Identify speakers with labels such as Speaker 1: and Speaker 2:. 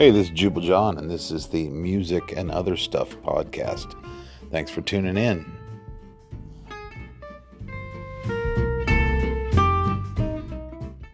Speaker 1: Hey, this is Jubal John, and this is the Music and Other Stuff podcast. Thanks for tuning in.